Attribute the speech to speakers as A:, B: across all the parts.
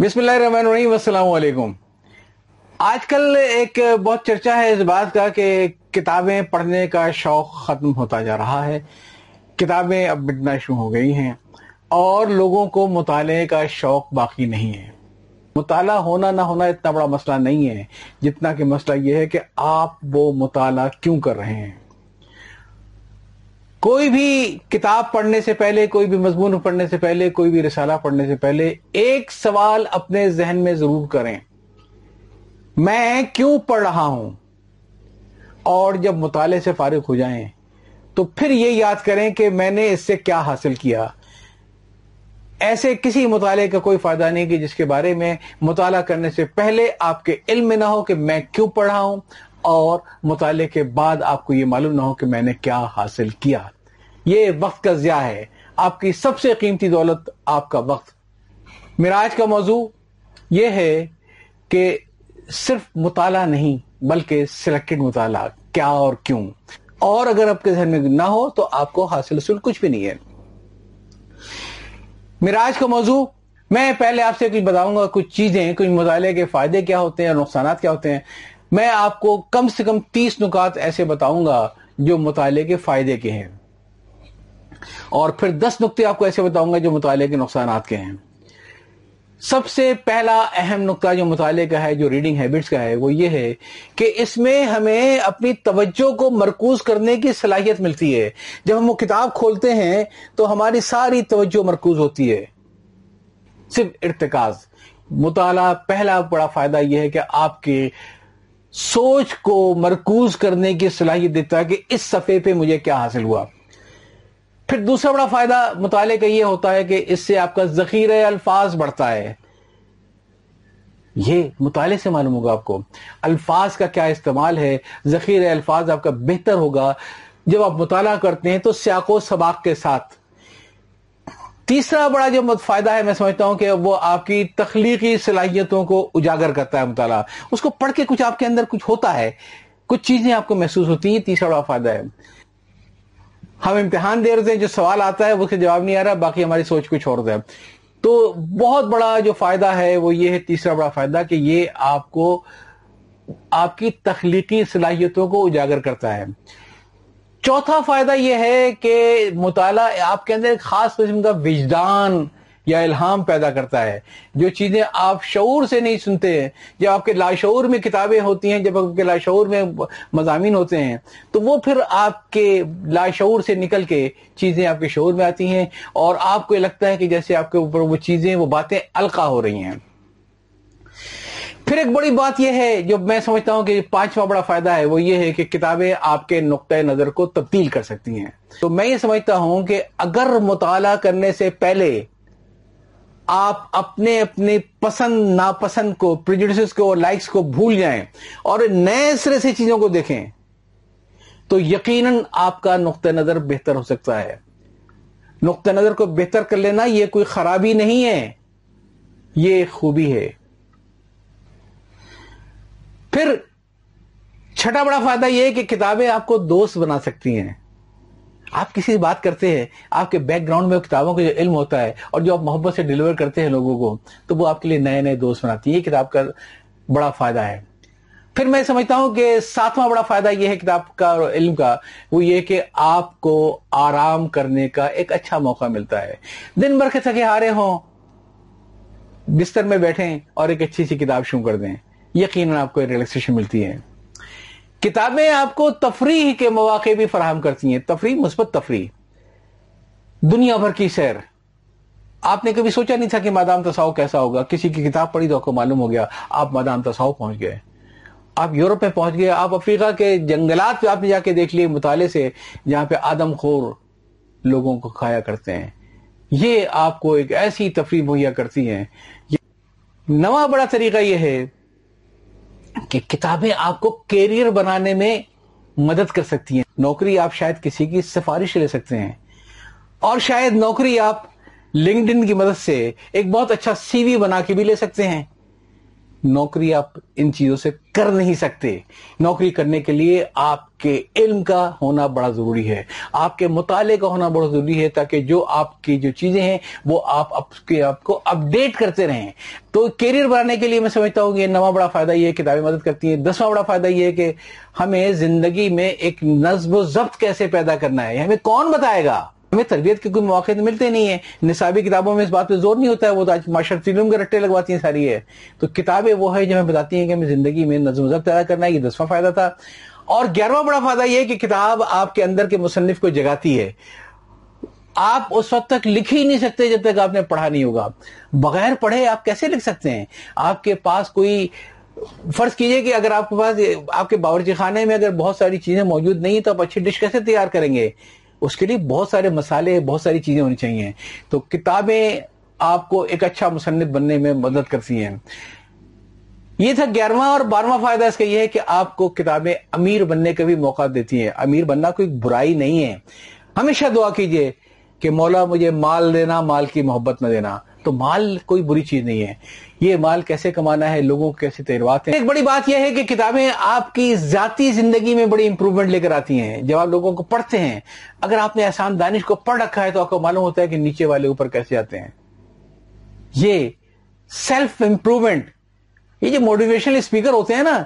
A: بسم اللہ الرحمن الرحیم، السلام علیکم۔ آج کل ایک بہت چرچا ہے اس بات کا کہ کتابیں پڑھنے کا شوق ختم ہوتا جا رہا ہے۔ کتابیں اب مٹنا شروع ہو گئی ہیں اور لوگوں کو مطالعے کا شوق باقی نہیں ہے۔ مطالعہ ہونا نہ ہونا اتنا بڑا مسئلہ نہیں ہے، جتنا کہ مسئلہ یہ ہے کہ آپ وہ مطالعہ کیوں کر رہے ہیں۔ کوئی بھی کتاب پڑھنے سے پہلے، کوئی بھی مضمون پڑھنے سے پہلے، کوئی بھی رسالہ پڑھنے سے پہلے ایک سوال اپنے ذہن میں ضرور کریں۔ میں کیوں پڑھ رہا ہوں؟ اور جب مطالعے سے فارغ ہو جائیں، تو پھر یہ یاد کریں کہ میں نے اس سے کیا حاصل کیا۔ ایسے کسی مطالعے کا کوئی فائدہ نہیں کہ جس کے بارے میں مطالعہ کرنے سے پہلے آپ کے علم میں نہ ہو کہ میں کیوں پڑھا ہوں اور مطالعے کے بعد آپ کو یہ معلوم نہ ہو کہ میں نے کیا حاصل کیا۔ یہ وقت کا ضیاع ہے۔ آپ کی سب سے قیمتی دولت آپ کا وقت۔ میرا آج کا موضوع یہ ہے کہ صرف مطالعہ نہیں، بلکہ سلیکٹڈ مطالعہ، کیا اور کیوں؟ اور اگر آپ کے ذہن میں نہ ہو تو آپ کو حاصل حصول کچھ بھی نہیں ہے۔ میرا آج کا موضوع، میں پہلے آپ سے کچھ بتاؤں گا، کچھ چیزیں، کچھ مطالعے کے فائدے کیا ہوتے ہیں اور نقصانات کیا ہوتے ہیں۔ میں آپ کو کم سے کم تیس نکات ایسے بتاؤں گا جو مطالعے کے فائدے کے ہیں۔ اور پھر دس نقطے آپ کو ایسے بتاؤں گا جو مطالعے کے نقصانات کے ہیں۔ سب سے پہلا اہم نقطہ جو مطالعے کا ہے، جو ریڈنگ ہیبٹس کا ہے، وہ یہ ہے کہ اس میں ہمیں اپنی توجہ کو مرکوز کرنے کی صلاحیت ملتی ہے۔ جب ہم وہ کتاب کھولتے ہیں تو ہماری ساری توجہ مرکوز ہوتی ہے۔ صرف ارتکاز۔ مطالعہ پہلا بڑا فائدہ یہ ہے کہ آپ کے سوچ کو مرکوز کرنے کی صلاحیت دیتا ہے کہ اس صفحے پہ مجھے کیا حاصل ہوا۔ پھر دوسرا بڑا فائدہ مطالعے کا یہ ہوتا ہے کہ اس سے آپ کا ذخیرہ الفاظ بڑھتا ہے۔ یہ مطالعے سے معلوم ہوگا آپ کو۔ الفاظ کا کیا استعمال ہے؟ ذخیرہ الفاظ آپ کا بہتر ہوگا۔ جب آپ مطالعہ کرتے ہیں تو سیاق و سباق کے ساتھ۔ تیسرا بڑا جو فائدہ ہے، میں سمجھتا ہوں کہ وہ آپ کی تخلیقی صلاحیتوں کو اجاگر کرتا ہے مطالعہ۔ اس کو پڑھ کے کچھ آپ کے اندر کچھ ہوتا ہے۔ کچھ چیزیں آپ کو محسوس ہوتی ہیں، تیسرا بڑا فائدہ ہے۔ ہم امتحان دے رہے ہیں، جو سوال آتا ہے اس کا جواب نہیں آ رہا، باقی ہماری سوچ کچھ اور ہے۔ تو بہت بڑا جو فائدہ ہے، وہ یہ ہے، تیسرا بڑا فائدہ کہ یہ آپ کو آپ کی تخلیقی صلاحیتوں کو اجاگر کرتا ہے۔ چوتھا فائدہ یہ ہے کہ مطالعہ، آپ کے اندر ایک خاص قسم کا وجدان یا الہام پیدا کرتا ہے۔ جو چیزیں آپ شعور سے نہیں سنتے ہیں جب آپ کے لاشعور میں کتابیں ہوتی ہیں، جب آپ کے لاشعور میں مضامین ہوتے ہیں، تو وہ پھر آپ کے لاشعور سے نکل کے چیزیں آپ کے شعور میں آتی ہیں اور آپ کو یہ لگتا ہے کہ جیسے آپ کے اوپر وہ چیزیں، وہ باتیں القا ہو رہی ہیں۔ پھر ایک بڑی بات یہ ہے، جو میں سمجھتا ہوں کہ پانچواں بڑا فائدہ ہے، وہ یہ ہے کہ کتابیں آپ کے نقطۂ نظر کو تبدیل کر سکتی ہیں۔ تو میں یہ سمجھتا ہوں کہ اگر مطالعہ کرنے سے پہلے آپ اپنے اپنے پسند، ناپسند کو پریجڈس کو اور لائکس کو بھول جائیں اور نئے سرے سے چیزوں کو دیکھیں تو یقیناً آپ کا نقطۂ نظر بہتر ہو سکتا ہے۔ نقطۂ نظر کو بہتر کر لینا یہ کوئی خرابی نہیں ہے، یہ خوبی ہے۔ پھر چھٹا بڑا فائدہ یہ ہے کہ کتابیں آپ کو دوست بنا سکتی ہیں۔ آپ کسی سے بات کرتے ہیں، آپ کے بیک گراؤنڈ میں کتابوں کا جو علم ہوتا ہے اور جو آپ محبت سے ڈلیور کرتے ہیں لوگوں کو، تو وہ آپ کے لیے نئے نئے دوست بناتی ہیں۔ یہ کتاب کا بڑا فائدہ ہے۔ پھر میں سمجھتا ہوں کہ ساتواں بڑا فائدہ یہ ہے کتاب کا اور علم کا، وہ یہ کہ آپ کو آرام کرنے کا ایک اچھا موقع ملتا ہے۔ دن بھر کے تھکے ہارے ہوں، بستر میں بیٹھیں اور ایک اچھی سی کتاب شروع کر دیں۔ یقیناً آپ کو ریلیکسیشن ملتی ہے۔ کتابیں آپ کو تفریح کے مواقع بھی فراہم کرتی ہیں۔ تفریح مثبت تفریح۔ دنیا بھر کی سیر۔ آپ نے کبھی سوچا نہیں تھا کہ مادام تصاؤ کیسا ہوگا؟ کسی کی کتاب پڑھی تو آپ کو معلوم ہو گیا، آپ مادام تصاؤ پہنچ گئے۔ آپ یورپ میں پہنچ گئے، آپ افریقہ کے جنگلات پہ آپ نے جا کے دیکھ لیے مطالعے سے، جہاں پہ آدم خور لوگوں کو کھایا کرتے ہیں۔ یہ آپ کو ایک ایسی تفریح مہیا کرتی ہیں۔ نواں بڑا طریقہ یہ ہے کہ کتابیں آپ کو کیریئر بنانے میں مدد کر سکتی ہیں۔ نوکری آپ شاید کسی کی سفارش لے سکتے ہیں۔ اور شاید نوکری آپ لنکڈ ان کی مدد سے ایک بہت اچھا سی وی بنا کے بھی لے سکتے ہیں۔ نوکری آپ ان چیزوں سے کر نہیں سکتے۔ نوکری کرنے کے لیے آپ کے علم کا ہونا بڑا ضروری ہے۔ آپ کے مطالعے کا ہونا بڑا ضروری ہے تاکہ جو آپ کی جو چیزیں ہیں وہ آپ کے آپ کو اپڈیٹ کرتے رہیں۔ تو کیریئر بنانے کے لیے میں سمجھتا ہوں کہ نواں بڑا فائدہ یہ کتابیں مدد کرتی ہیں۔ دسواں بڑا فائدہ یہ ہے کہ ہمیں زندگی میں ایک نظم و ضبط کیسے پیدا کرنا ہے، ہمیں کون بتائے گا؟ ہمیں تربیت کے کوئی مواقع تو ملتے نہیں ہیں۔ نصابی کتابوں میں اس بات پہ زور نہیں ہوتا ہے، وہ تو آج معاشرتی علوم کے رٹے لگواتی ہیں ساری ہے تو کتابیں وہ ہے جو ہمیں بتاتی ہیں کہ ہمیں زندگی میں نظم و ضبط پیدا کرنا ہے، یہ دسواں فائدہ تھا۔ اور گیارہواں بڑا فائدہ یہ کہ کتاب آپ کے اندر کے مصنف کو جگاتی ہے۔ آپ اس وقت تک لکھ ہی نہیں سکتے جب تک آپ نے پڑھا نہیں ہوگا۔ بغیر پڑھے آپ کیسے لکھ سکتے ہیں؟ آپ کے پاس کوئی فرض کیجیے کہ اگر آپ کے پاس، آپ کے باورچی خانے میں اگر بہت ساری چیزیں موجود نہیں تو آپ اچھی ڈش کیسے تیار کریں گے؟ اس کے لیے بہت سارے مسالے، بہت ساری چیزیں ہونی چاہیے۔ تو کتابیں آپ کو ایک اچھا مصنف بننے میں مدد کرتی ہیں۔ یہ تھا گیارہواں اور بارہواں فائدہ۔ اس کا یہ ہے کہ آپ کو کتابیں امیر بننے کا بھی موقع دیتی ہیں۔ امیر بننا کوئی برائی نہیں ہے۔ ہمیشہ دعا کیجیے کہ مولا مجھے مال دینا، مال کی محبت نہ دینا۔ تو مال کوئی بری چیز نہیں ہے۔ یہ مال کیسے کمانا ہے، لوگوں کو کیسے تیروات ہیں۔ ایک بڑی بات یہ ہے کہ کتابیں آپ کی ذاتی زندگی میں بڑی امپروومنٹ لے کر آتی ہیں۔ جب آپ لوگوں کو پڑھتے ہیں، اگر آپ نے احسان دانش کو پڑھ رکھا ہے تو آپ کو معلوم ہوتا ہے کہ نیچے والے اوپر کیسے آتے ہیں۔ یہ سیلف امپروومنٹ یہ جو موٹیویشنل اسپیکر ہوتے ہیں نا،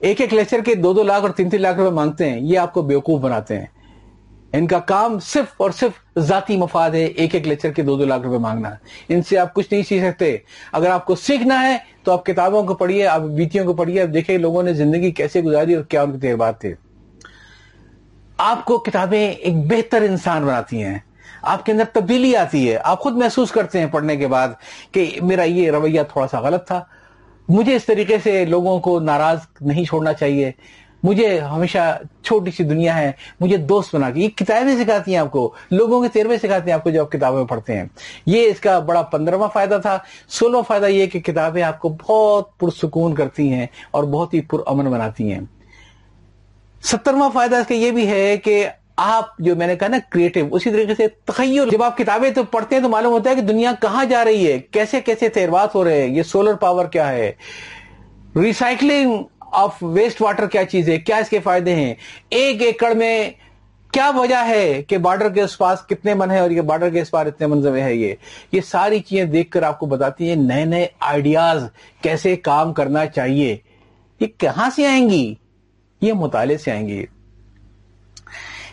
A: ایک ایک لیکچر کے دو دو لاکھ اور تین تین لاکھ روپے مانگتے ہیں، یہ آپ کو بیوقوف بناتے ہیں۔ ان کا کام صرف اور صرف ذاتی مفاد ہے، ایک ایک لیکچر کے دو دو لاکھ روپے مانگنا ان سے آپ کچھ نہیں سیکھ سکتے۔ اگر آپ کو سیکھنا ہے تو آپ کتابوں کو پڑھیے، آپ بیتیوں کو پڑھیے، آپ دیکھیں لوگوں نے زندگی کیسے گزاری اور کیا ان کے تجربات تھے آپ کو کتابیں ایک بہتر انسان بناتی ہیں۔ آپ کے اندر تبدیلی آتی ہے۔ آپ خود محسوس کرتے ہیں پڑھنے کے بعد کہ میرا یہ رویہ تھوڑا سا غلط تھا۔ مجھے اس طریقے سے لوگوں کو ناراض نہیں چھوڑنا چاہیے۔ مجھے ہمیشہ چھوٹی سی دنیا ہے، مجھے دوست بنا کے، یہ کتابیں سکھاتی ہیں آپ کو، لوگوں کے تیروے سکھاتی ہیں آپ کو جب آپ کتابیں پڑھتے ہیں۔ یہ اس کا بڑا پندرہواں فائدہ تھا۔ سولہواں فائدہ یہ کہ کتابیں آپ کو بہت پرسکون کرتی ہیں اور بہت ہی پر امن بناتی ہیں۔ سترواں فائدہ اس کا یہ بھی ہے کہ آپ جو میں نے کہا نا کریٹو اسی طریقے سے تخیل۔ جب آپ کتابیں تو پڑھتے ہیں تو معلوم ہوتا ہے کہ دنیا کہاں جا رہی ہے، کیسے کیسے تیروات ہو رہے ہیں، یہ سولر پاور کیا ہے۔ ریسائکلنگ آف ویسٹ واٹر کیا چیز ہے؟ کیا اس کے فائدے ہیں؟ ایک ایکڑ میں کیا وجہ ہے کہ بارڈر کے اس پاس کتنے من ہے اور یہ بارڈر کے اس پاس اتنے منظم ہے یہ یہ ساری چیزیں دیکھ کر آپ کو بتاتی ہیں نئے نئے آئیڈیاز کیسے کام کرنا چاہیے۔ یہ کہاں سے آئیں گی؟ یہ مطالعے سے آئیں گی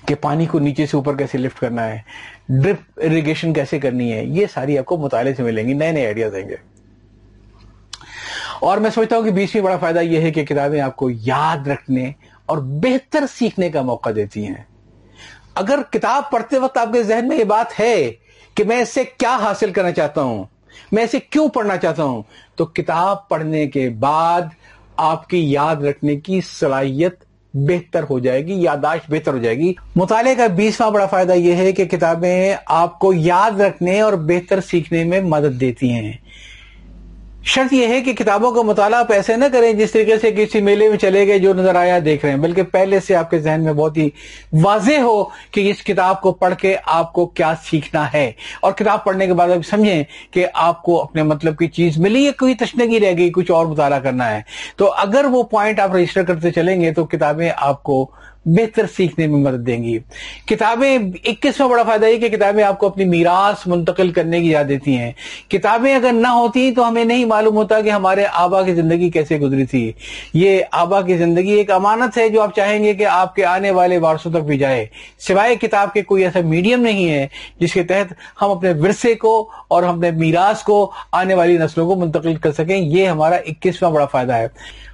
A: کہ پانی کو نیچے سے اوپر کیسے لفٹ کرنا ہے، ڈرپ اریگیشن کیسے کرنی ہے، یہ ساری آپ کو مطالعے سے ملیں گی، نئے نئے آئیڈیاز آئیں گے۔ اور میں سوچتا ہوں کہ بیسویں بڑا فائدہ یہ ہے کہ کتابیں آپ کو یاد رکھنے اور بہتر سیکھنے کا موقع دیتی ہیں۔ اگر کتاب پڑھتے وقت آپ کے ذہن میں یہ بات ہے کہ میں اس سے کیا حاصل کرنا چاہتا ہوں، میں اسے کیوں پڑھنا چاہتا ہوں، تو کتاب پڑھنے کے بعد آپ کی یاد رکھنے کی صلاحیت بہتر ہو جائے گی یاداشت بہتر ہو جائے گی۔ مطالعے کا بیسواں بڑا فائدہ یہ ہے کہ کتابیں آپ کو یاد رکھنے اور بہتر سیکھنے میں مدد دیتی ہیں۔ شرط یہ ہے کہ کتابوں کا مطالعہ آپ ایسے نہ کریں جس طریقے سے کسی میلے میں چلے گئے جو نظر آیا دیکھ رہے ہیں، بلکہ پہلے سے آپ کے ذہن میں بہت ہی واضح ہو کہ اس کتاب کو پڑھ کے آپ کو کیا سیکھنا ہے۔ اور کتاب پڑھنے کے بعد آپ سمجھیں کہ آپ کو اپنے مطلب کی چیز ملی ہے کوئی تشنگی رہ گئی، کچھ اور مطالعہ کرنا ہے۔ تو اگر وہ پوائنٹ آپ رجسٹر کرتے چلیں گے تو کتابیں آپ کو بہتر سیکھنے میں مدد دیں گی۔ کتابیں اکیسواں بڑا فائدہ یہ کہ کتابیں آپ کو اپنی میراث منتقل کرنے کی یاد دیتی ہیں۔ کتابیں اگر نہ ہوتی تو ہمیں نہیں معلوم ہوتا کہ ہمارے آبا کی زندگی کیسے گزری تھی۔ یہ آبا کی زندگی ایک امانت ہے جو آپ چاہیں گے کہ آپ کے آنے والے وارثوں تک بھی جائے۔ سوائے کتاب کے کوئی ایسا میڈیم نہیں ہے جس کے تحت ہم اپنے ورثے کو اور ہم اپنے میراث کو آنے والی نسلوں کو منتقل کر سکیں۔ یہ ہمارا اکیسواں بڑا فائدہ ہے۔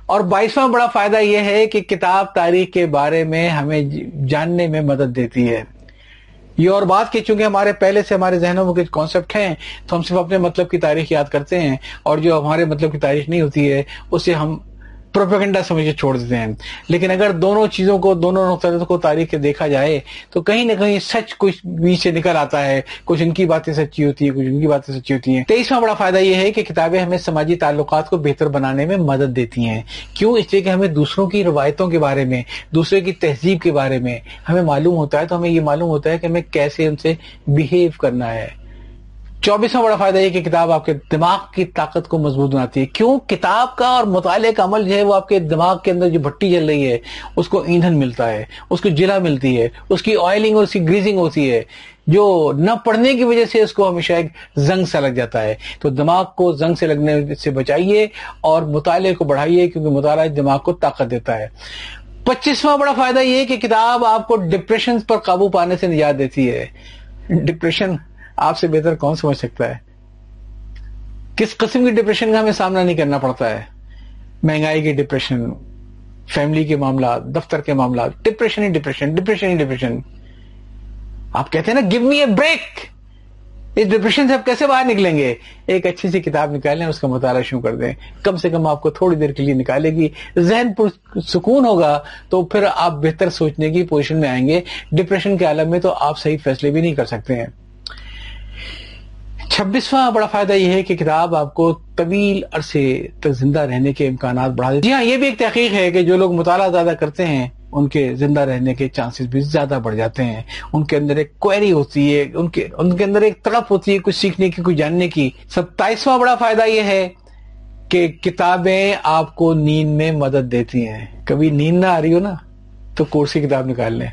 A: اور بائیسواں بڑا فائدہ یہ ہے کہ کتاب تاریخ کے بارے میں ہمیں جی- جاننے میں مدد دیتی ہے۔ یہ اور بات کہ چونکہ ہمارے پہلے سے ہمارے ذہنوں میں کچھ کانسیپٹ ہیں، تو ہم صرف اپنے مطلب کی تاریخ یاد کرتے ہیں اور جو ہمارے مطلب کی تاریخ نہیں ہوتی ہے، اسے ہم پروپیگنڈا سمجھ کے چھوڑ دیتے ہیں۔ لیکن اگر دونوں چیزوں کو، دونوں نقطۂ کو تاریخ کے دیکھا جائے، تو کہیں نہ کہیں سچ کچھ بیچ سے نکل آتا ہے۔ کچھ ان کی باتیں سچی ہوتی ہیں، کچھ ان کی باتیں سچی ہوتی ہیں۔ تیئیسواں بڑا فائدہ یہ ہے کہ کتابیں ہمیں سماجی تعلقات کو بہتر بنانے میں مدد دیتی ہیں۔ کیوں؟ اس لیے کہ ہمیں دوسروں کی روایتوں کے بارے میں، دوسرے کی تہذیب کے بارے میں ہمیں معلوم ہوتا ہے۔ تو ہمیں یہ معلوم ہوتا ہے کہ ہمیں کیسے ان سے بہیو کرنا ہے۔ چوبیسواں بڑا فائدہ یہ کہ کتاب آپ کے دماغ کی طاقت کو مضبوط بناتی ہے۔ کیوں؟ کتاب کا اور مطالعے کا عمل جو ہے وہ آپ کے دماغ کے اندر جو بھٹی چل رہی ہے، اس کو ایندھن ملتا ہے، اس کو جلا ملتی ہے، اس کی آئلنگ اور اس کی گریزنگ ہوتی ہے۔ جو نہ پڑھنے کی وجہ سے اس کو ہمیشہ ایک زنگ سا لگ جاتا ہے۔ تو دماغ کو زنگ سے لگنے سے بچائیے اور مطالعے کو بڑھائیے کیونکہ مطالعہ دماغ کو طاقت دیتا ہے۔ پچیسواں بڑا فائدہ یہ کہ کتاب آپ کو ڈپریشن پر قابو پانے سے نجات دیتی ہے۔ ڈپریشن آپ سے بہتر کون سمجھ سکتا ہے؟ کس قسم کی ڈپریشن کا ہمیں سامنا نہیں کرنا پڑتا ہے؟ مہنگائی کی ڈپریشن فیملی کے معاملات، دفتر کے معاملات ڈپریشن ہی ڈپریشن ڈپریشن ہی ڈپریشن آپ کہتے ہیں نا گیو می اے بریک اس ڈپریشن سے آپ کیسے باہر نکلیں گے؟ ایک اچھی سی کتاب نکالیں، اس کا مطالعہ شروع کر دیں۔ کم سے کم آپ کو تھوڑی دیر کے لیے نکالے گی۔ ذہن پر سکون ہوگا، تو پھر آپ بہتر سوچنے کی پوزیشن میں آئیں گے۔ ڈپریشن کے عالم میں تو آپ صحیح فیصلے بھی نہیں کر سکتے ہیں۔ چھبیسواں بڑا فائدہ یہ ہے کہ کتاب آپ کو طویل عرصے تک زندہ رہنے کے امکانات بڑھا دیتی جی ہاں یہ بھی ایک تحقیق ہے کہ جو لوگ مطالعہ زیادہ کرتے ہیں، ان کے زندہ رہنے کے چانسز بھی زیادہ بڑھ جاتے ہیں۔ ان کے اندر ایک کوئری ہوتی ہے، ان کے ان کے اندر ایک تڑپ ہوتی ہے کچھ سیکھنے کی، کچھ جاننے کی۔ ستائیسواں بڑا فائدہ یہ ہے کہ کتابیں آپ کو نیند میں مدد دیتی ہیں۔ کبھی نیند نہ آ رہی ہو نا، تو کورس کی کتاب نکال لیں۔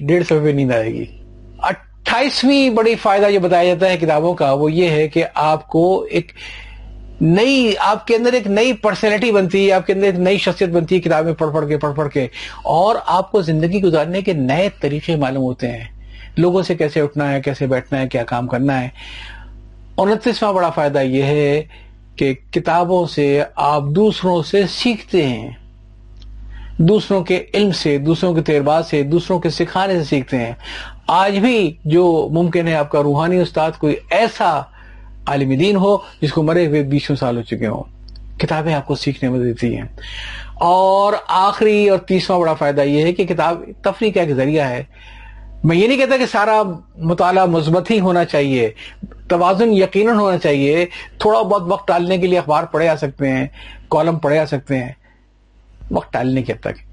A: ڈیڑھ سو روپے نیند آئے گی۔ اٹھائیسویں بڑی فائدہ جو بتایا جاتا ہے کتابوں کا وہ یہ ہے کہ آپ کو ایک نئی، آپ کے اندر ایک نئی پرسنالٹی بنتی ہے، آپ کے اندر ایک نئی شخصیت بنتی ہے کتابیں پڑھ پڑھ کے، پڑھ پڑھ کے، اور آپ کو زندگی گزارنے کے نئے طریقے معلوم ہوتے ہیں۔ لوگوں سے کیسے اٹھنا ہے، کیسے بیٹھنا ہے، کیا کام کرنا ہے۔ انتیسواں بڑا فائدہ یہ ہے کہ کتابوں سے آپ دوسروں سے سیکھتے ہیں۔ دوسروں کے علم سے، دوسروں کے تجربات سے، دوسروں کے سکھانے سے سیکھتے ہیں۔ آج بھی جو ممکن ہے آپ کا روحانی استاد کوئی ایسا عالم دین ہو جس کو مرے ہوئے بیسوں سال ہو چکے ہوں۔ کتابیں آپ کو سیکھنے میں دیتی ہیں۔ اور آخری اور تیسواں بڑا فائدہ یہ ہے کہ کتاب تفریح کا ایک ذریعہ ہے۔ میں یہ نہیں کہتا کہ سارا مطالعہ مثبت ہی ہونا چاہیے، توازن یقیناً ہونا چاہیے۔ تھوڑا بہت وقت ٹالنے کے لیے اخبار پڑھے آ سکتے ہیں، کالم پڑھے آ سکتے ہیں۔ وقت ٹالنے کے تک۔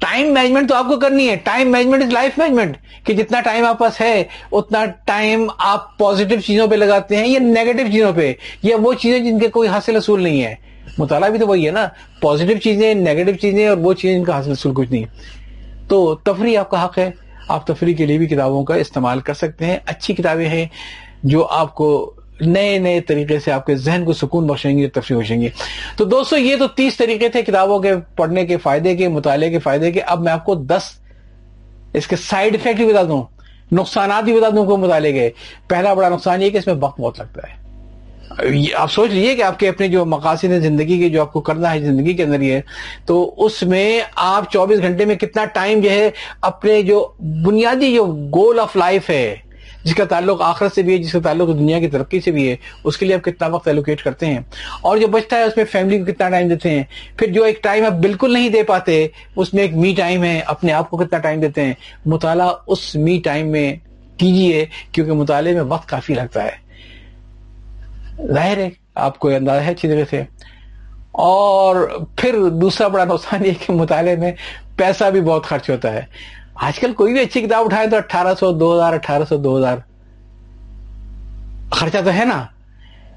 A: ٹائم مینجمنٹ تو آپ کو کرنی ہے. Time management is life management کہ جتنا ٹائم آپ پاس ہے، اتنا ٹائم آپ پوزیٹو چیزوں پہ لگاتے ہیں یا نیگیٹو چیزوں پہ. یا وہ چیزیں جن کے کوئی حاصل اصول نہیں ہے. مطالعہ بھی تو وہی ہے نا. پوزیٹو چیزیں نیگیٹو چیزیں اور وہ چیزیں جن کا حاصل اصول کچھ نہیں تو تفریح آپ کا حق ہے. آپ تفریح کے لیے بھی کتابوں کا استعمال کر سکتے ہیں. اچھی کتابیں ہیں جو آپ کو نئے نئے طریقے سے آپ کے ذہن کو سکون بخشیں گے، تفریح بخشیں گے۔ تو دوستو، یہ تو تیس طریقے تھے کتابوں کے، پڑھنے کے فائدے کے، مطالعے کے فائدے کے۔ اب میں آپ کو دس اس کے سائڈ افیکٹ بھی بتا دوں۔ نقصانات بھی بتا دوں کو مطالعے کے۔ پہلا بڑا نقصان یہ کہ اس میں وقت بہت لگتا ہے۔ آپ سوچ لیجیے کہ آپ کے اپنے جو مقاصد ہیں زندگی کے، جو آپ کو کرنا ہے زندگی کے اندر یہ، تو اس میں آپ چوبیس گھنٹے میں کتنا ٹائم جو ہے اپنے جو بنیادی جو گول آف لائف ہے جس کا تعلق آخرت سے بھی ہے، جس کا تعلق دنیا کی ترقی سے بھی ہے، اس کے لیے آپ کتنا وقت ایلوکیٹ کرتے ہیں؟ اور جو بچتا ہے، اس میں فیملی کو کتنا ٹائم دیتے ہیں؟ پھر جو ایک ٹائم آپ بالکل نہیں دے پاتے، اس میں ایک می ٹائم ہے، اپنے آپ کو کتنا ٹائم دیتے ہیں؟ مطالعہ اس می ٹائم میں کیجیے کیونکہ مطالعے میں وقت کافی لگتا ہے۔ ظاہر ہے، آپ کو اندازہ ہے اچھی طرح سے۔ اور پھر دوسرا بڑا نقصان یہ کہ مطالعے میں پیسہ بھی بہت خرچ ہوتا ہے۔ آج کل کوئی بھی اچھی کتاب اٹھائے تو اٹھارہ سو، دو ہزار، اٹھارہ سو، دو ہزار۔ خرچہ تو ہے نا۔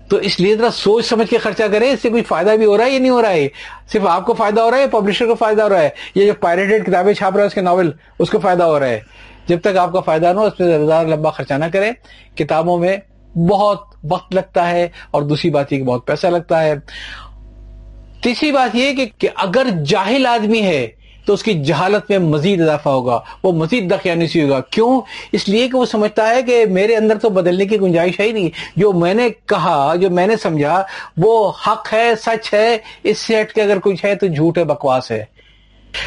A: تو اس لیے ذرا سوچ سمجھ کے خرچہ کریں، اس سے کوئی فائدہ بھی ہو رہا ہے یا نہیں ہو رہا ہے؟ صرف آپ کو فائدہ ہو رہا ہے پبلشر کو فائدہ ہو رہا ہے؟ یہ جو پائریٹڈ کتابیں چھاپ رہا ہے اس کے ناول اس کو فائدہ ہو رہا ہے۔ جب تک آپ کا فائدہ نہ ہو، اس پہ زیادہ لمبا خرچہ نہ کریں۔ کتابوں میں بہت وقت لگتا ہے اور دوسری بات یہ کہ بہت پیسہ لگتا ہے۔ تیسری بات یہ کہ اگر جاہل آدمی ہے تو اس کی جہالت میں مزید اضافہ ہوگا۔ وہ مزید دقیانسی ہوگا۔ کیوں؟ اس لیے کہ وہ سمجھتا ہے کہ میرے اندر تو بدلنے کی گنجائش ہے ہی نہیں۔ جو میں نے کہا، جو میں نے سمجھا، وہ حق ہے، سچ ہے۔ اس سے ہٹ کے اگر کچھ ہے تو جھوٹ ہے، بکواس ہے۔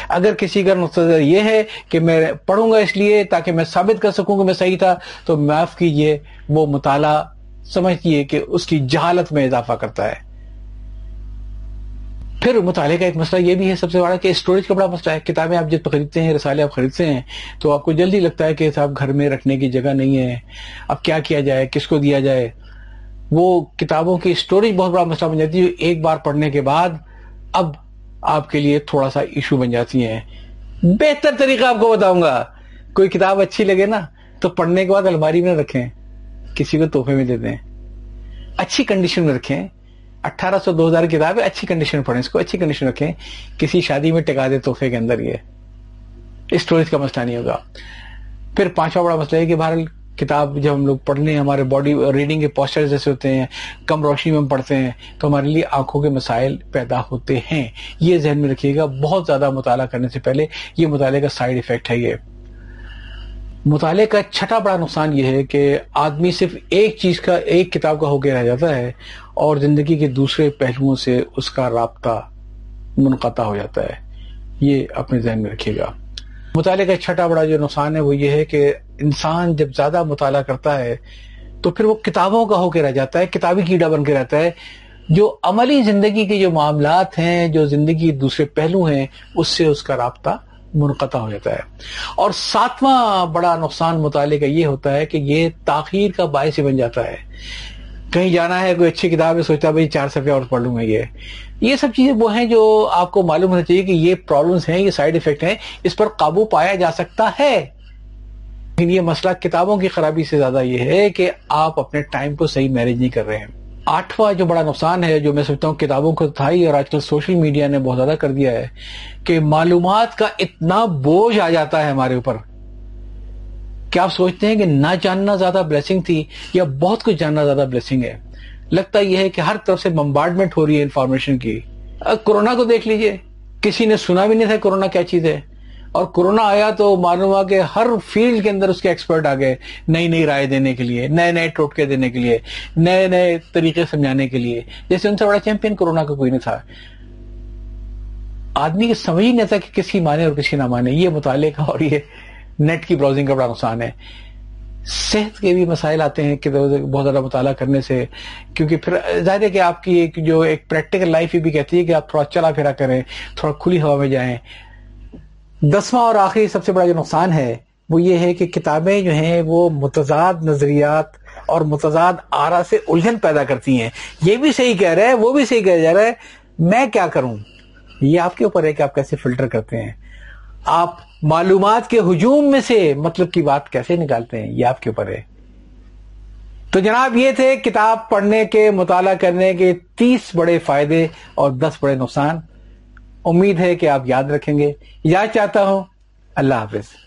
A: اگر کسی کا نقطہ یہ ہے کہ میں پڑھوں گا اس لیے تاکہ میں ثابت کر سکوں کہ میں صحیح تھا، تو معاف کیجیے، وہ مطالعہ سمجھتی ہے کہ اس کی جہالت میں اضافہ کرتا ہے۔ پھر مطالعے کا ایک مسئلہ یہ بھی ہے سب سے بڑا کہ اسٹوریج کا بڑا مسئلہ ہے۔ کتابیں آپ جب خریدتے ہیں، رسالے آپ خریدتے ہیں، تو آپ کو جلدی لگتا ہے کہ صاحب گھر میں رکھنے کی جگہ نہیں ہے۔ اب کیا کیا جائے؟ کس کو دیا جائے؟ وہ کتابوں کی اسٹوریج بہت بڑا مسئلہ بن جاتی ہے۔ ایک بار پڑھنے کے بعد اب آپ کے لیے تھوڑا سا ایشو بن جاتی ہیں۔ بہتر طریقہ آپ کو بتاؤں گا۔ کوئی کتاب اچھی لگے نا، تو پڑھنے کے بعد الماری میں رکھیں۔ کسی کو تحفے میں دے دیں۔ اچھی کنڈیشن میں رکھیں۔ اٹھارہ سو دو ہزار کتاب ہے، اچھی کنڈیشن پڑھیں، اس کو اچھی کنڈیشن رکھیں۔ کسی شادی میں ٹکا دے، تحفے کے اندر یہ۔ اسٹوریج کا مسئلہ نہیں ہوگا۔ پھر پانچواں بڑا مسئلہ ہے کہ بہرحال کتاب جب ہم لوگ پڑھ لیں ہمارے باڈی ریڈنگ کے پوسچر جیسے ہوتے ہیں، کم روشنی میں ہم پڑھتے ہیں، تو ہمارے لیے آنکھوں کے مسائل پیدا ہوتے ہیں۔ یہ ذہن میں رکھیے گا، بہت زیادہ مطالعہ کرنے سے پہلے یہ مطالعے کا سائڈ افیکٹ ہے یہ۔ مطالعے کا چھٹا بڑا نقصان یہ ہے کہ آدمی صرف ایک چیز کا ایک کتاب کا ہو کے رہ جاتا ہے اور زندگی کے دوسرے پہلوؤں سے اس کا رابطہ منقطع ہو جاتا ہے۔ یہ اپنے ذہن میں رکھیے گا۔ مطالعے کا چھٹا بڑا جو نقصان ہے وہ یہ ہے کہ انسان جب زیادہ مطالعہ کرتا ہے تو پھر وہ کتابوں کا ہو کے رہ جاتا ہے، کتابی کیڑا بن کے رہتا ہے۔ جو عملی زندگی کے جو معاملات ہیں، جو زندگی دوسرے پہلو ہیں، اس سے اس کا رابطہ منقطع ہو جاتا ہے۔ اور ساتواں بڑا نقصان مطالعے کا یہ ہوتا ہے کہ یہ تاخیر کا باعث بن جاتا ہے۔ کہیں جانا ہے، کوئی اچھی کتاب ہے، سوچتا ہے بھائی چار صفحے اور پڑھ لوں میں یہ۔ یہ سب چیزیں وہ ہیں جو آپ کو معلوم ہونا چاہیے کہ یہ پرابلمس ہیں، یہ سائیڈ افیکٹ ہیں۔ اس پر قابو پایا جا سکتا ہے۔ لیکن یہ مسئلہ کتابوں کی خرابی سے زیادہ یہ ہے کہ آپ اپنے ٹائم کو صحیح مینج نہیں کر رہے ہیں۔ آٹھواں جو بڑا نقصان ہے، جو میں سمجھتا ہوں کتابوں کو تھا ہی اور آج کل سوشل میڈیا نے بہت زیادہ کر دیا ہے، کہ معلومات کا اتنا بوجھ آ جاتا ہے ہمارے اوپر۔ کیا آپ سوچتے ہیں کہ نہ جاننا زیادہ بلیسنگ تھی یا بہت کچھ جاننا زیادہ بلیسنگ ہے؟ لگتا یہ ہے کہ ہر طرف سے بمبارڈمنٹ ہو رہی ہے انفارمیشن کی۔ کورونا کو دیکھ لیجیے۔ کسی نے سنا بھی نہیں تھا کورونا کیا چیز ہے۔ اور کورونا آیا تو معلوم ہوا کہ ہر فیلڈ کے اندر اس کے ایکسپرٹ آ گئے نئی نئی رائے دینے کے لیے، نئے نئے ٹوٹکے دینے کے لیے، نئے نئے طریقے سمجھانے کے لیے۔ جیسے ان سے بڑا چیمپئن کورونا کا کوئی نہیں تھا۔ آدمی کی سمجھ ہی نہیں تھا کہ کسی مانے اور کسی نہ مانے۔ یہ مطالعے کا اور یہ نیٹ کی براؤزنگ کا بڑا نقصان ہے۔ صحت کے بھی مسائل آتے ہیں کہ بہت زیادہ مطالعہ کرنے سے، کیونکہ پھر ظاہر ہے کہ آپ کی ایک جو ایک پریکٹیکل لائف یہ بھی کہتی ہے کہ آپ تھوڑا چلا پھرا کریں، تھوڑا کھلی ہوا میں جائیں۔ دسواں اور آخری سب سے بڑا جو نقصان ہے، وہ یہ ہے کہ کتابیں جو ہیں، وہ متضاد نظریات اور متضاد آرا سے الجھن پیدا کرتی ہیں۔ یہ بھی صحیح کہہ رہا ہے، وہ بھی صحیح کہہ جا رہا ہے، میں کیا کروں؟ یہ آپ کے اوپر ہے کہ آپ کیسے فلٹر کرتے ہیں۔ آپ معلومات کے ہجوم میں سے مطلب کی بات کیسے نکالتے ہیں؟ یہ آپ کے اوپر ہے۔ تو جناب یہ تھے کتاب پڑھنے کے، مطالعہ کرنے کے تیس بڑے فائدے اور دس بڑے نقصان۔ امید ہے کہ آپ یاد رکھیں گے۔ یاد چاہتا ہوں اللہ حافظ۔